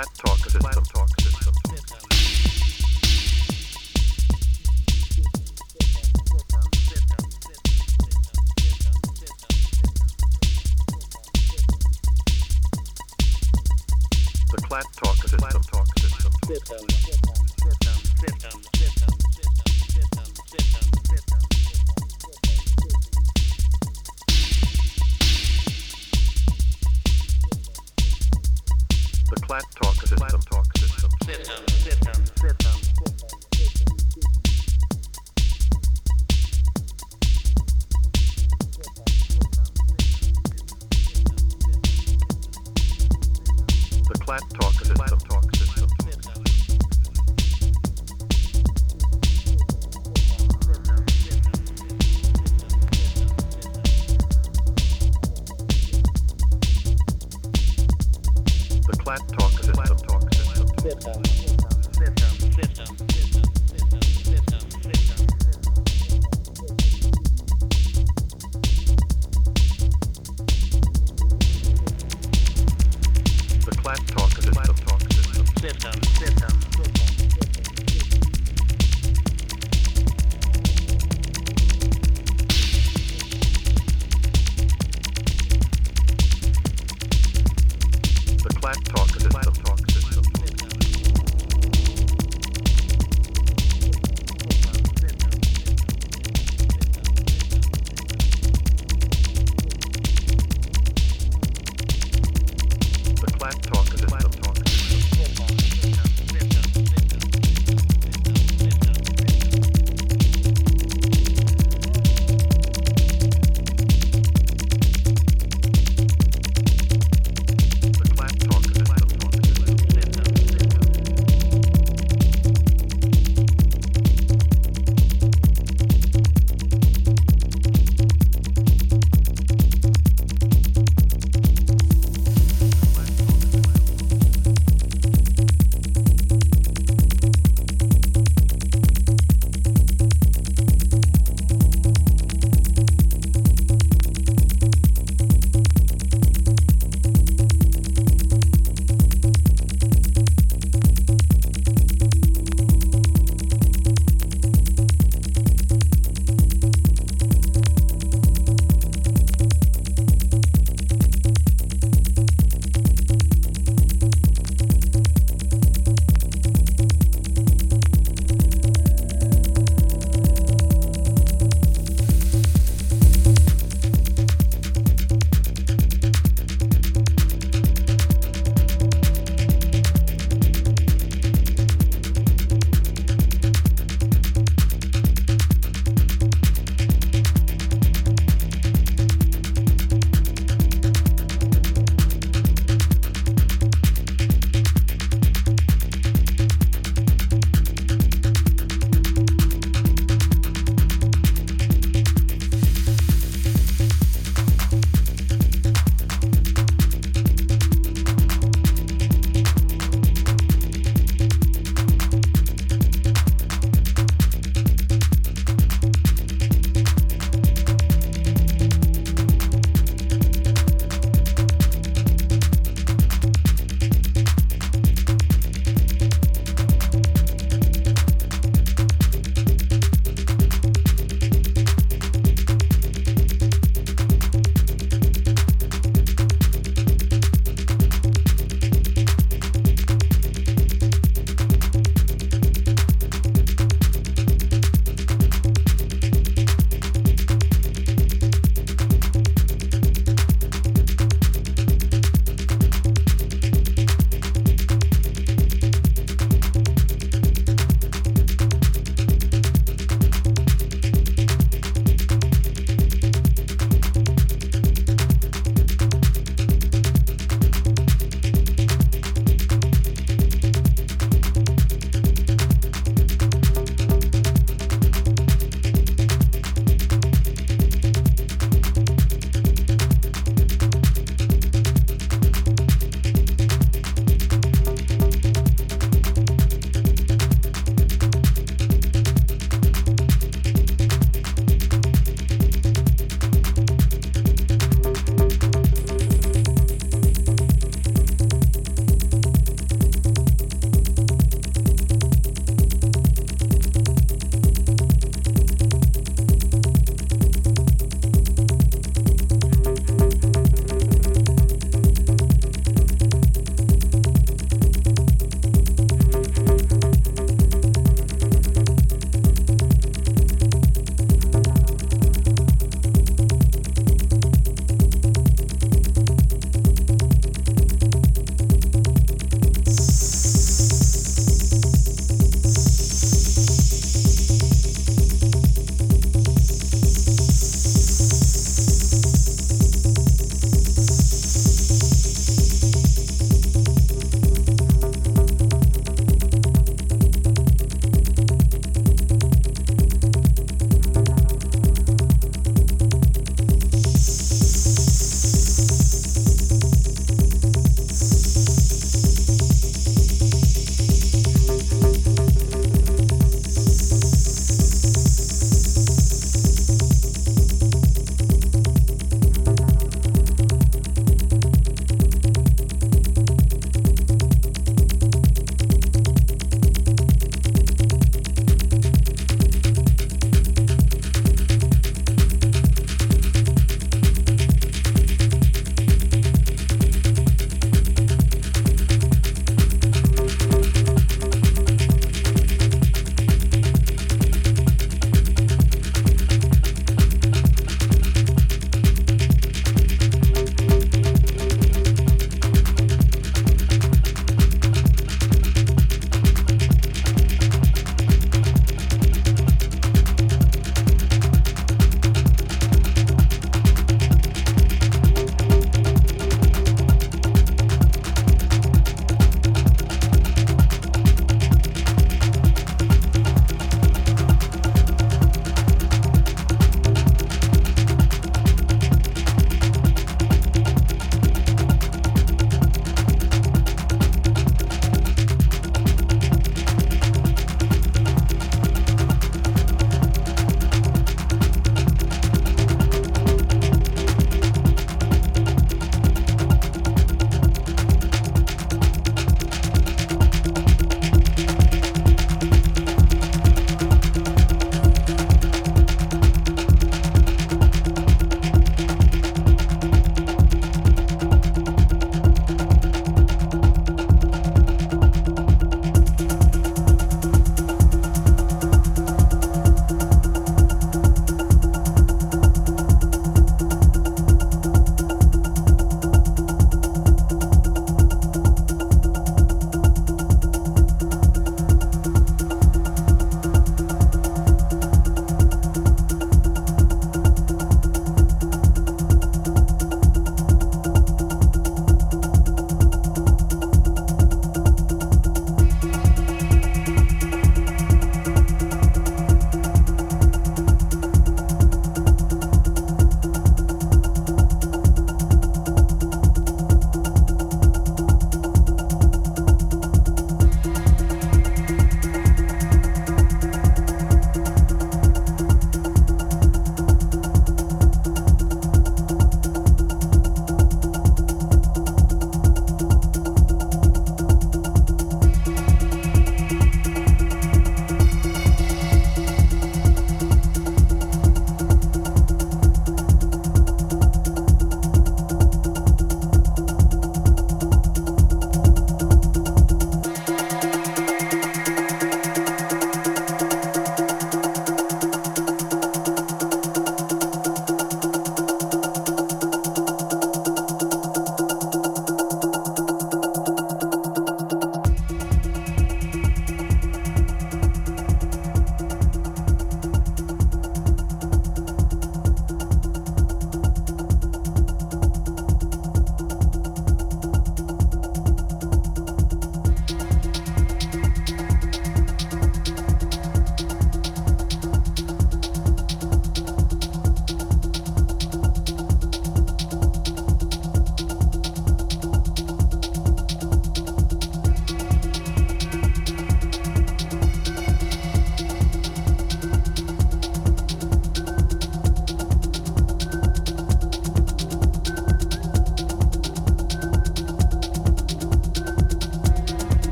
Flat Talk System.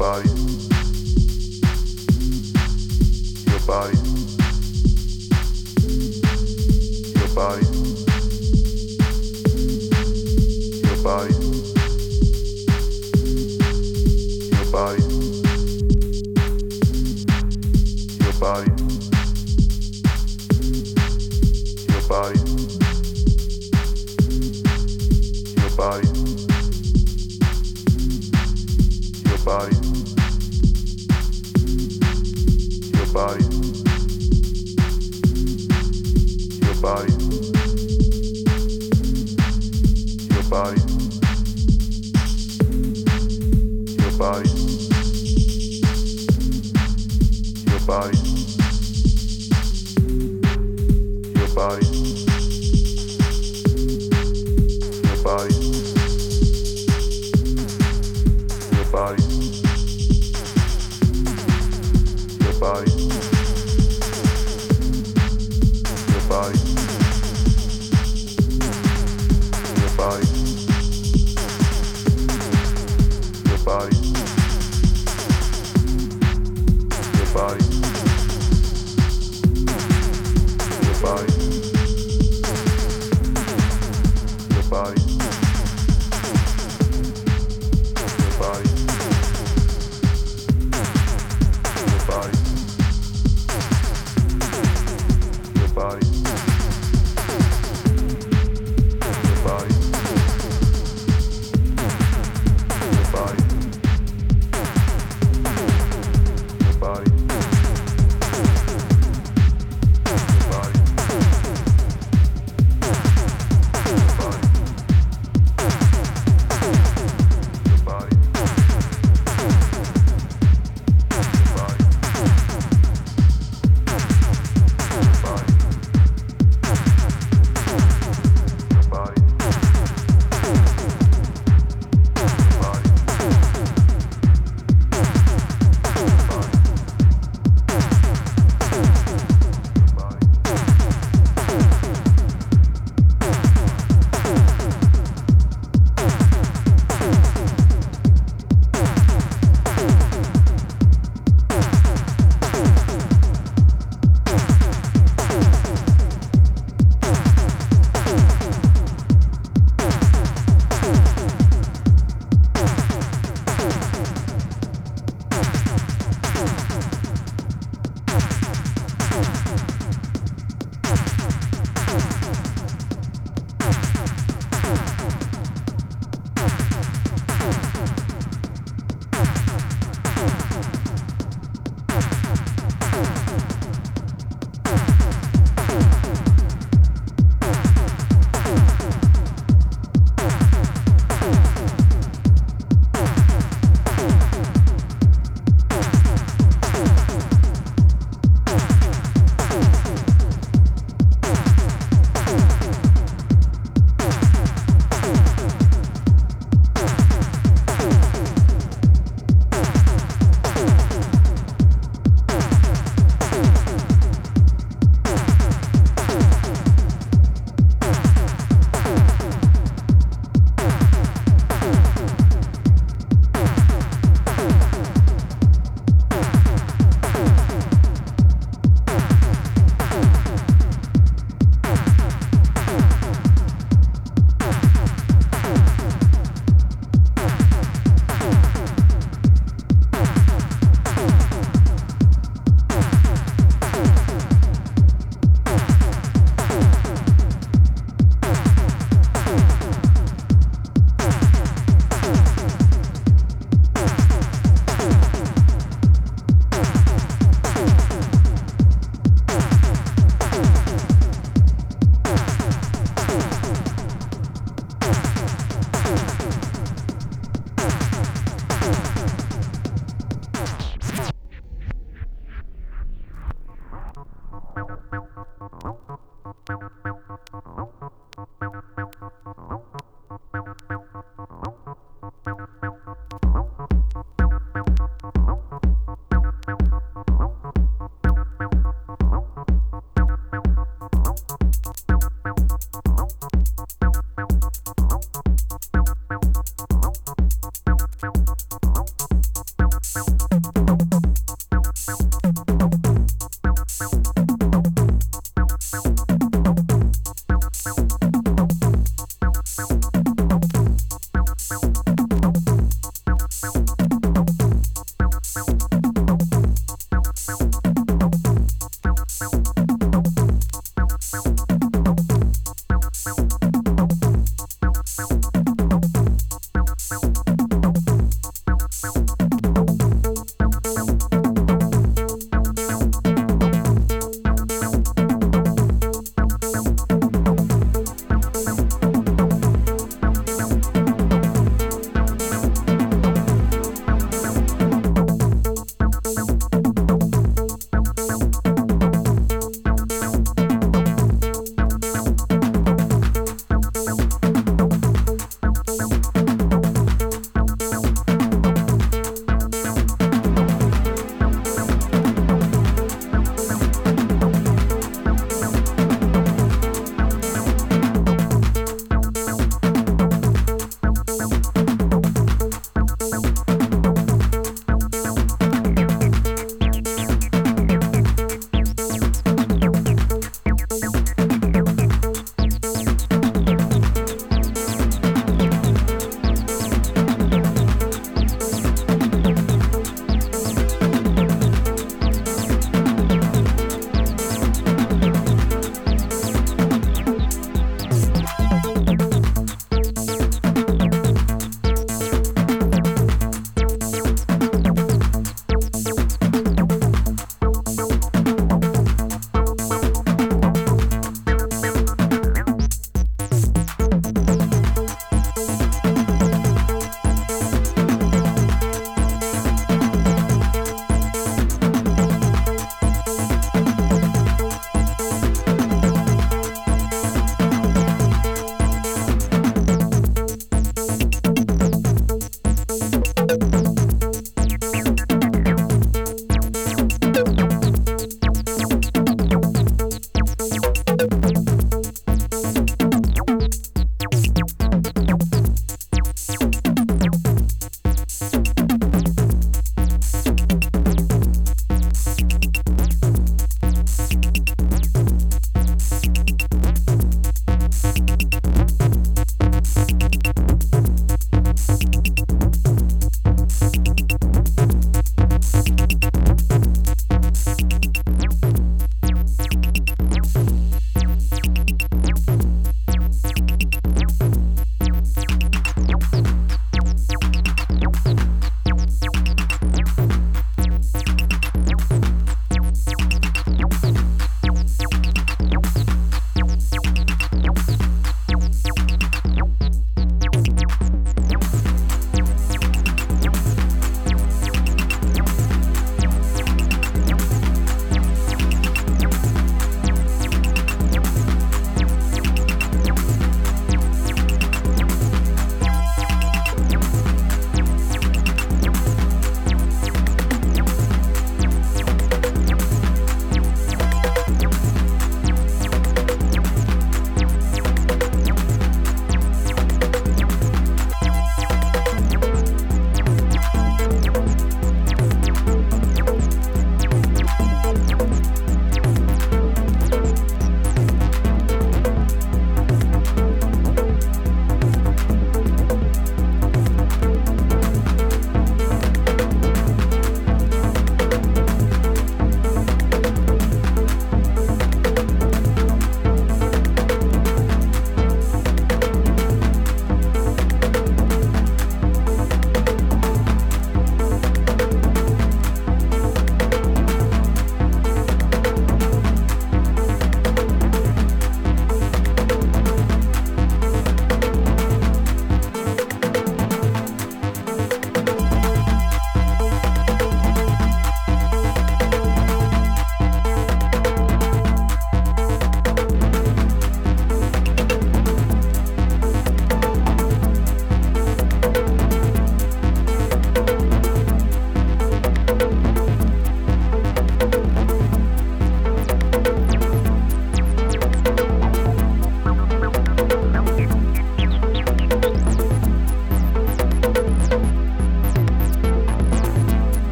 body, your body.